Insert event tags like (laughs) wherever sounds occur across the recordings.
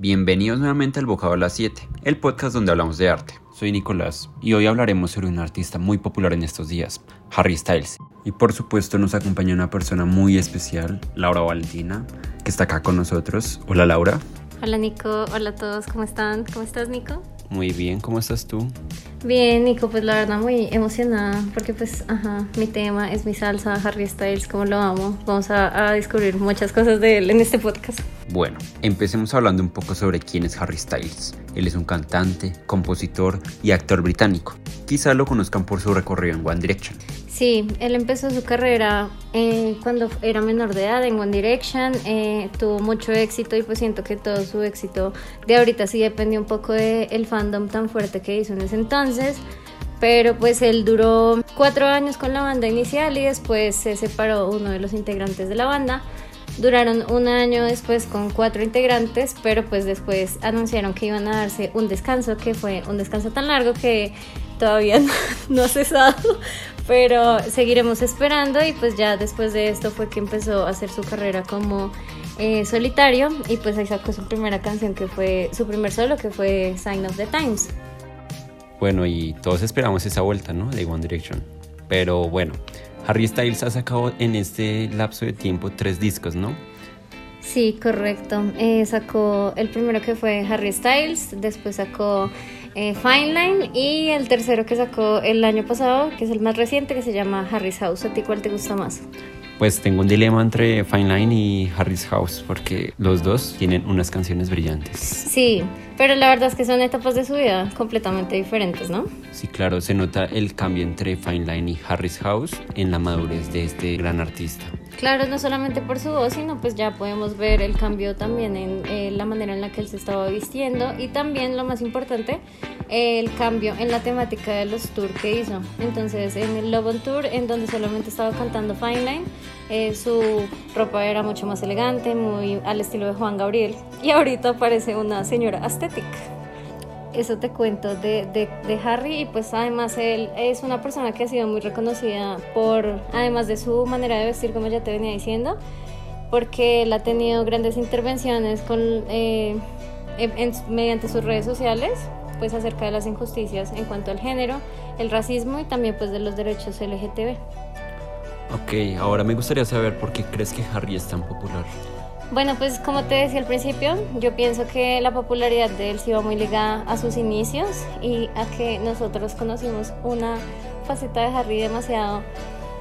Bienvenidos nuevamente al Bocado a las 7, el podcast donde hablamos de arte. Soy Nicolás y hoy hablaremos sobre un artista muy popular en estos días, Harry Styles. Y por supuesto nos acompaña una persona muy especial, Laura Valentina, que está acá con nosotros. Hola Laura. Hola Nico, hola a todos, ¿cómo están? ¿Cómo estás Nico? Muy bien, ¿cómo estás tú? Bien, Nico, pues la verdad muy emocionada porque pues, ajá, mi tema es mi salsa, Harry Styles, como lo amo. Vamos a, a, descubrir muchas cosas de él en este podcast. Bueno, empecemos hablando un poco sobre quién es Harry Styles. Él es un cantante, compositor y actor británico. Quizá lo conozcan por su recorrido en One Direction. Sí, él empezó su carrera eh, cuando era menor de edad en One Direction, eh, tuvo mucho éxito y pues siento que todo su éxito de ahorita sí depende un poco del fandom tan fuerte que hizo en ese entonces. Pero pues él duró cuatro años con la banda inicial y después se separó uno de los integrantes de la banda. Duraron un año después con cuatro integrantes, pero pues después anunciaron que iban a darse un descanso, que fue un descanso tan largo que todavía (laughs) no, ha cesado, pero seguiremos esperando y pues ya después de esto fue que empezó a hacer su carrera como eh, solitario y pues ahí sacó su primera canción que fue su primer solo que fue Sign of the Times. Bueno, y todos esperamos esa vuelta, ¿no? De One Direction. Pero bueno, Harry Styles ha sacado en este lapso de tiempo tres discos, ¿no? Sí, correcto. Eh, sacó el primero que fue Harry Styles, después sacó eh, Fine Line y el tercero que sacó el año pasado, que es el más reciente, que se llama Harry's House. ¿A ti cuál te gusta más? Pues tengo un dilema entre Fine Line y Harry's House, porque los dos tienen unas canciones brillantes. Sí, pero la verdad es que son etapas de su vida completamente diferentes, ¿no? Sí, claro, se nota el cambio entre Fine Line y Harry's House en la madurez de este gran artista. Claro, no solamente por su voz, sino pues ya podemos ver el cambio también en eh, la manera en la que él se estaba vistiendo y también lo más importante, el cambio en la temática de los tours que hizo. Entonces, en el Love on Tour, en donde solamente estaba cantando Fine Line, eh, su ropa era mucho más elegante, muy al estilo de Juan Gabriel. Y ahorita parece una señora estética. Eso te cuento de, de, de, Harry y pues además él es una persona que ha sido muy reconocida por, además de su manera de vestir, como ya te venía diciendo, porque él ha tenido grandes intervenciones con, eh, mediante sus redes sociales pues acerca de las injusticias en cuanto al género, el racismo y también pues de los derechos LGTB. Ok, ahora me gustaría saber por qué crees que Harry es tan popular. Bueno, pues como te decía al principio, yo pienso que la popularidad de él sí va muy ligada a sus inicios y a que nosotros conocimos una faceta de Harry demasiado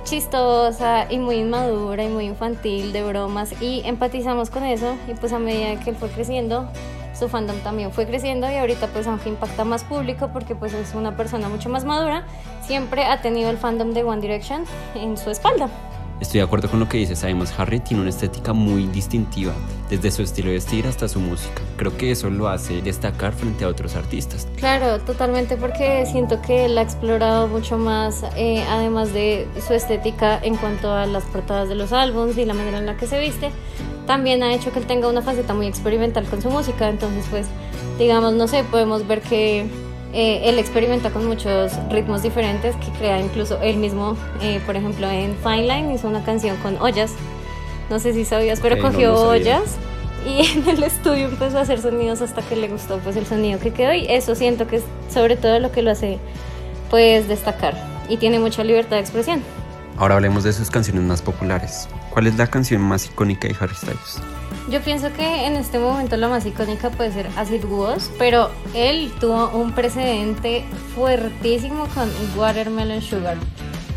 chistosa y muy inmadura y muy infantil de bromas y empatizamos con eso y pues a medida que él fue creciendo su fandom también fue creciendo y ahorita pues aunque impacta más público porque pues es una persona mucho más madura, siempre ha tenido el fandom de One Direction en su espalda. Estoy de acuerdo con lo que dices, además Harry tiene una estética muy distintiva, desde su estilo de vestir hasta su música. Creo que eso lo hace destacar frente a otros artistas. Claro, totalmente, porque siento que él ha explorado mucho más, eh, además de su estética en cuanto a las portadas de los álbumes y la manera en la que se viste, también ha hecho que él tenga una faceta muy experimental con su música. Entonces, pues, digamos, no sé, podemos ver que eh, él experimenta con muchos ritmos diferentes que crea incluso él mismo. Eh, por ejemplo, en Fine Line hizo una canción con ollas. No sé si sabías, pero cogió no ollas y (laughs) en el estudio empezó a hacer sonidos hasta que le gustó pues el sonido que quedó y eso siento que es sobre todo lo que lo hace pues destacar y tiene mucha libertad de expresión. Ahora hablemos de sus canciones más populares. ¿Cuál es la canción más icónica de Harry Styles? Yo pienso que en este momento la más icónica puede ser Acid Was, pero él tuvo un precedente fuertísimo con Watermelon Sugar.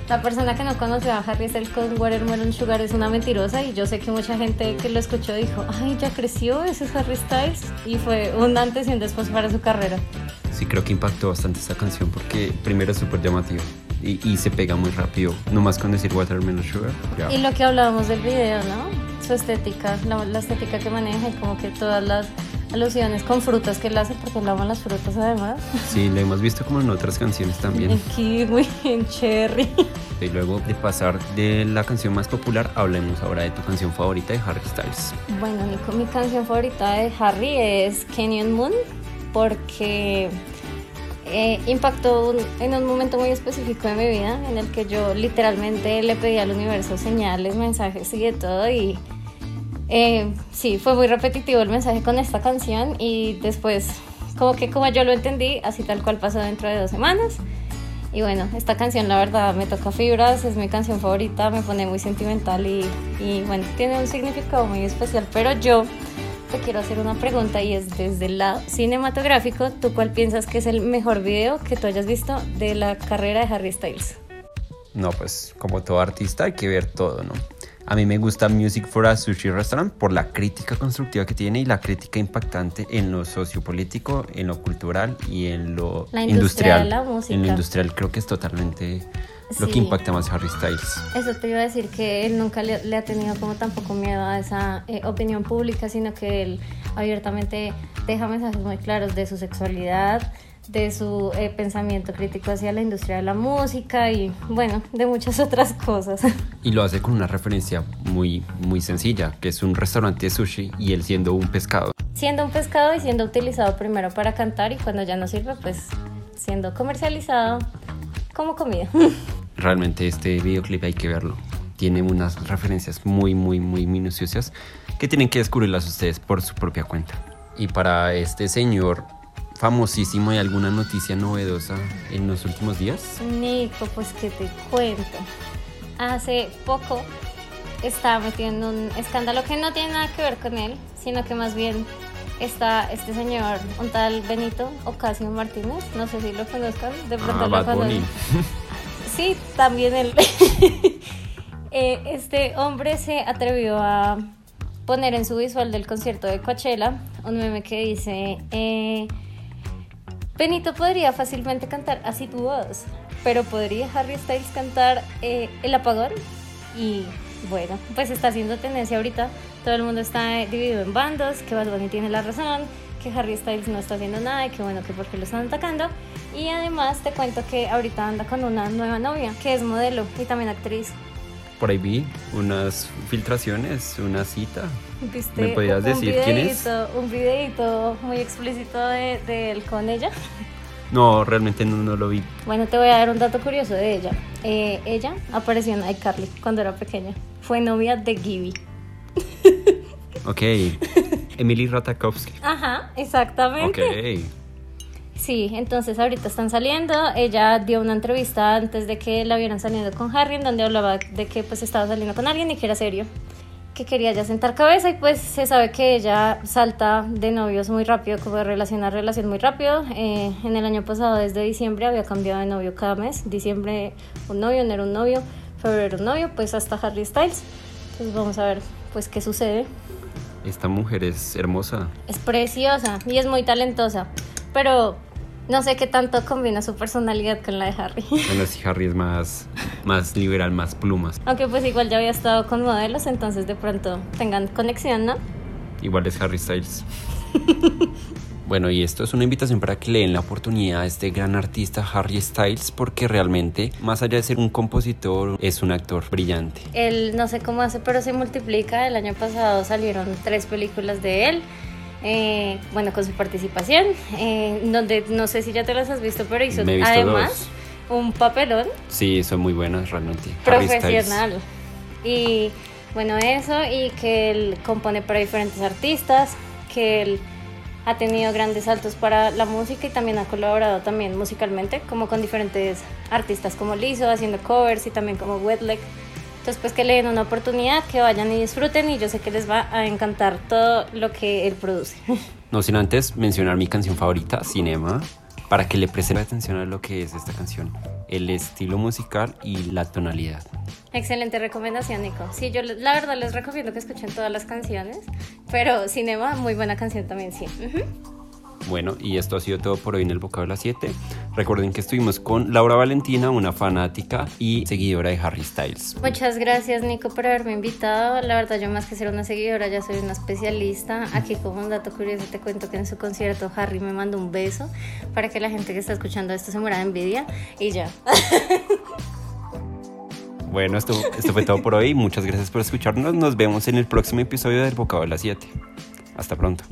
La persona que no conoce a Harry Styles con Watermelon Sugar es una mentirosa y yo sé que mucha gente que lo escuchó dijo, ay, ya creció, ese es Harry Styles y fue un antes y un después para su carrera. Sí, creo que impactó bastante esta canción porque primero es súper llamativo y, y, se pega muy rápido, nomás con decir Watermelon Sugar. Ya. Y lo que hablábamos del video, ¿no? Su estética, la, la, estética que maneja y como que todas las alusiones con frutas que él hace, porque él ama las frutas además. Sí, lo hemos visto como en otras canciones también. En kiwi, en cherry. Y luego de pasar de la canción más popular, hablemos ahora de tu canción favorita de Harry Styles. Bueno, mi, mi canción favorita de Harry es Canyon Moon, porque eh, impactó en un momento muy específico de mi vida en el que yo literalmente le pedí al universo señales, mensajes y de todo y Eh, sí, fue muy repetitivo el mensaje con esta canción y después, como que como yo lo entendí, así tal cual pasó dentro de dos semanas. Y bueno, esta canción la verdad me toca fibras, es mi canción favorita, me pone muy sentimental y, y bueno, tiene un significado muy especial. Pero yo te quiero hacer una pregunta y es desde el lado cinematográfico, ¿tú cuál piensas que es el mejor video que tú hayas visto de la carrera de Harry Styles? No, pues como todo artista hay que ver todo, ¿no? A mí me gusta Music for a Sushi Restaurant por la crítica constructiva que tiene y la crítica impactante en lo sociopolítico, en lo cultural y en lo La industria industrial. de la música. En lo industrial creo que es totalmente lo que Sí. impacta más a Harry Styles. Eso te iba a decir que él nunca le, le ha tenido como tampoco miedo a esa eh, opinión pública, sino que él abiertamente deja mensajes muy claros de su sexualidad, de su eh, pensamiento crítico hacia la industria de la música y bueno, de muchas (laughs) otras cosas. Y lo hace con una referencia muy, muy sencilla, que es un restaurante de sushi y él siendo un pescado. siendo un pescado y siendo utilizado primero para cantar y cuando ya no sirve, pues siendo comercializado como comida. (laughs) Realmente este videoclip hay que verlo. Tiene unas referencias muy, muy, muy minuciosas que tienen que descubrirlas ustedes por su propia cuenta. Y para este señor famosísimo, ¿hay alguna noticia novedosa en los últimos días? Nico, pues que te cuento. Hace poco estaba metido en un escándalo que no tiene nada que ver con él, sino que más bien está este señor, un tal Benito Ocasio Martínez, no sé si lo conozcan, de pronto Ah, lo conocen. (laughs) Sí, también él. (laughs) Eh, este hombre se atrevió a poner en su visual del concierto de Coachella un meme que dice, eh, Benito podría fácilmente cantar así tu voz, pero ¿podría Harry Styles cantar eh, El apagón? Y bueno, pues está haciendo tendencia ahorita. Todo el mundo está dividido en bandos, que Bad Bunny tiene la razón, que Harry Styles no está haciendo nada y que bueno, que porque lo están atacando. Y además te cuento que ahorita anda con una nueva novia, que es modelo y también actriz. Por ahí vi unas filtraciones, una cita. ¿Viste ¿Me podías decir quién es? Un videito muy explícito de, de él con ella. (laughs) No, realmente no, no lo vi. Bueno, te voy a dar un dato curioso de ella. Eh, ella apareció en iCarly cuando era pequeña. Fue novia de Gibby. Ok. (laughs) Emily Ratajkowski. Ajá, exactamente. Ok. Sí, entonces ahorita están saliendo. Ella dio una entrevista antes de que la vieran saliendo con Harry, en donde hablaba de que pues estaba saliendo con alguien y que era serio, que quería ya sentar cabeza y pues se sabe que ella salta de novios muy rápido, como de relación a relación muy rápido. Eh, en el año pasado, desde diciembre, había cambiado de novio cada mes. Diciembre un novio, enero un novio, febrero un novio, pues hasta Harry Styles. Entonces vamos a ver pues qué sucede. Esta mujer es hermosa. Es preciosa y es muy talentosa, pero no sé qué tanto combina su personalidad con la de Harry. (laughs) Bueno, si Harry es más, más liberal, más plumas. Aunque pues igual ya había estado con modelos, entonces de pronto tengan conexión, ¿no? Igual es Harry Styles. (laughs) Bueno, y esto es una invitación para que le den la oportunidad a este gran artista Harry Styles porque realmente, más allá de ser un compositor, es un actor brillante. Él no sé cómo hace, pero se multiplica. El año pasado salieron tres películas de él. Eh, bueno, con su participación, eh, donde no sé si ya te las has visto, pero hizo visto además un papelón Sí, son muy buenas realmente. Profesional. Y bueno, eso, y que él compone para diferentes artistas, que él ha tenido grandes saltos para la música y también ha colaborado también musicalmente, como con diferentes artistas como Lizzo, haciendo covers y también como Wetleg. Entonces, pues que le den una oportunidad, que vayan y disfruten y yo sé que les va a encantar todo lo que él produce. (laughs) No sin antes mencionar mi canción favorita, Cinema, para que le presten atención a lo que es esta canción, el estilo musical y la tonalidad. Excelente recomendación, Nico. Sí, yo la verdad les recomiendo que escuchen todas las canciones, pero Cinema, muy buena canción también, sí. Bueno, y esto ha sido todo por hoy en el Bocado de las 7. Recuerden que estuvimos con Laura Valentina, una fanática y seguidora de Harry Styles. Muchas gracias, Nico, por haberme invitado. La verdad, yo más que ser una seguidora, ya soy una especialista. Aquí, como un dato curioso, te cuento que en su concierto Harry me mandó un beso para que la gente que está escuchando esto se muera de envidia y ya. (laughs) Bueno, esto, esto fue todo por hoy. Muchas gracias por escucharnos. Nos vemos en el próximo episodio del Bocado de las 7. Hasta pronto.